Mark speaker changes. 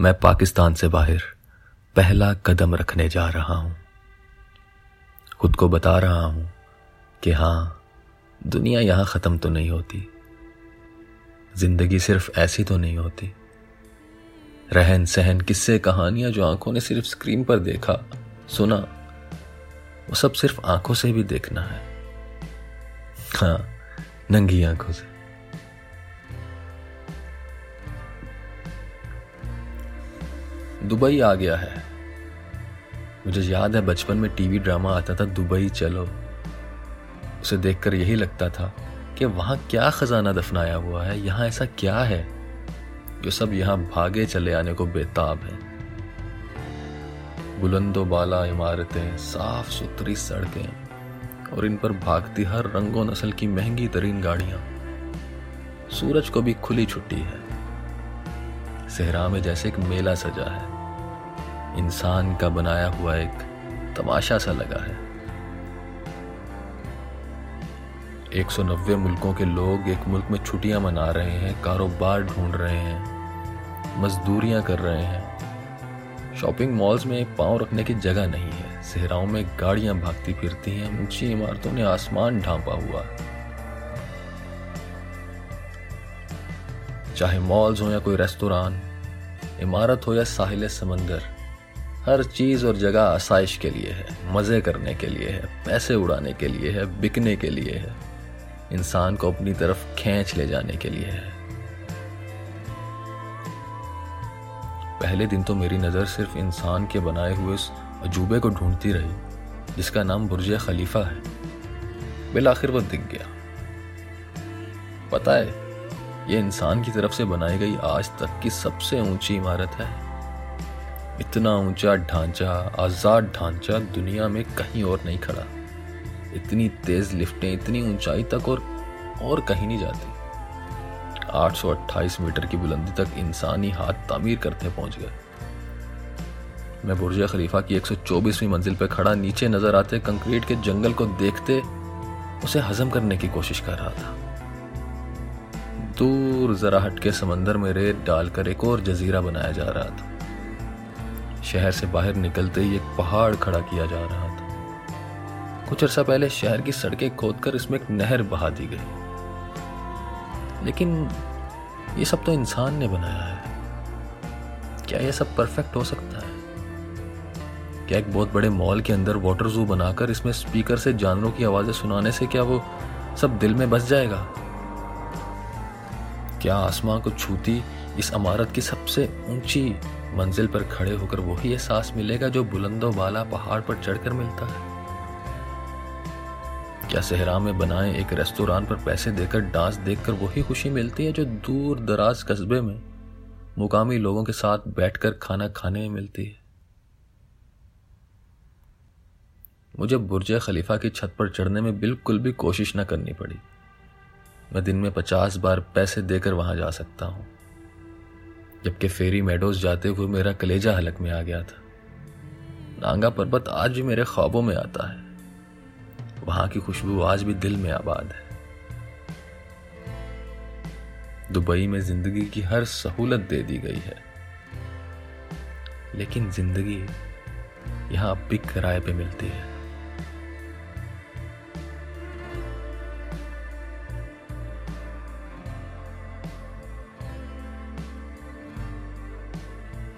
Speaker 1: मैं पाकिस्तान से बाहर पहला कदम रखने जा रहा हूँ। खुद को बता रहा हूँ कि हाँ, दुनिया यहाँ ख़त्म तो नहीं होती। ज़िंदगी सिर्फ़ ऐसी तो नहीं होती। रहन सहन किस्से, कहानियाँ जो आँखों ने सिर्फ़ स्क्रीन पर देखा, सुना, वो सब सिर्फ़ आँखों से भी देखना है। हाँ नंगी आँखों से। दुबई आ गया है। मुझे याद है बचपन में टीवी ड्रामा आता था, दुबई चलो। उसे देखकर यही लगता था कि वहाँ क्या खजाना दफनाया हुआ है, यहाँ ऐसा क्या है जो सब यहाँ भागे चले आने को बेताब है। बुलंदो बाला इमारतें, साफ़ सुथरी सड़कें और इन पर भागती हर रंगो नस्ल की महँगी तरीन गाड़ियाँ। सूरज को भी खुली छुट्टी है। सेहरा में जैसे एक मेला सजा है। इंसान का बनाया हुआ एक तमाशा सा लगा है। 190 मुल्कों के लोग एक मुल्क में छुट्टियाँ मना रहे हैं, कारोबार ढूंढ रहे हैं, मजदूरियाँ कर रहे हैं। शॉपिंग मॉल्स में पाँव रखने की जगह नहीं है। सेहराओं में गाड़ियाँ भागती फिरती हैं, ऊँची इमारतों ने आसमान ढांपा हुआ। है चाहे मॉल्स हो या कोई रेस्तोरान इमारत हो या साहिल समंदर, हर चीज़ और जगह आसाइश के लिए है, मज़े करने के लिए है, पैसे उड़ाने के लिए है, बिकने के लिए है। इंसान को अपनी तरफ़ खींच ले जाने के लिए है। पहले दिन तो मेरी नज़र सिर्फ़ इंसान के बनाए हुए उस अजूबे को ढूंढती रही, जिसका नाम बुर्ज खलीफा है। बिल आखिर वो दिख गया। पता है ये इंसान की तरफ़ से बनाई गई आज तक की सबसे ऊँची इमारत है। इतना ऊँचा ढांचा, आज़ाद ढांचा दुनिया में कहीं और नहीं खड़ा। इतनी तेज लिफ्टें, इतनी ऊंचाई तक और और कहीं नहीं जाती। 828 मीटर की बुलंदी तक इंसानी हाथ तामीर करते पहुँच गए। मैं बुर्ज खलीफा की 124वीं मंजिल पर खड़ा नीचे नज़र आते कंक्रीट के जंगल को देखते उसे हजम करने की कोशिश कर रहा था। दूर जरा हटके समंदर में रेत डालकर एक और जजीरा बनाया जा रहा था। शहर से बाहर निकलते ही एक पहाड़ खड़ा किया जा रहा था। कुछ अर्सा पहले शहर की सड़कें खोदकर इसमें एक नहर बहा दी गई। लेकिन ये सब तो इंसान ने बनाया है। क्या यह सब परफेक्ट हो सकता है? क्या एक बहुत बड़े मॉल के अंदर वाटर जू बनाकर इसमें स्पीकर से जानवरों की आवाज़ें सुनाने से क्या वो सब दिल में बस जाएगा? क्या आसमां को छूती इस अमारत की सबसे ऊँची मंजिल पर खड़े होकर वही एहसास मिलेगा जो बुलंदो बाला पहाड़ पर चढ़कर मिलता है। क्या सहरा में बनाए एक रेस्तोरां पर पैसे देकर डांस देखकर वही खुशी मिलती है जो दूर दराज कस्बे में मुकामी लोगों के साथ बैठकर खाना खाने में मिलती है? मुझे बुर्ज खलीफा की छत पर चढ़ने में बिल्कुल भी कोशिश न करनी पड़ी। मैं दिन में पचास बार पैसे देकर वहाँ जा सकता हूँ। जबकि फेरी मेडोज जाते हुए मेरा कलेजा हलक में आ गया था। नांगा पर्वत आज भी मेरे ख्वाबों में आता है। वहाँ की खुशबू आज भी दिल में आबाद है। दुबई में ज़िंदगी की हर सहूलत दे दी गई है। लेकिन ज़िंदगी यहाँ अब भी किराए पे मिलती है।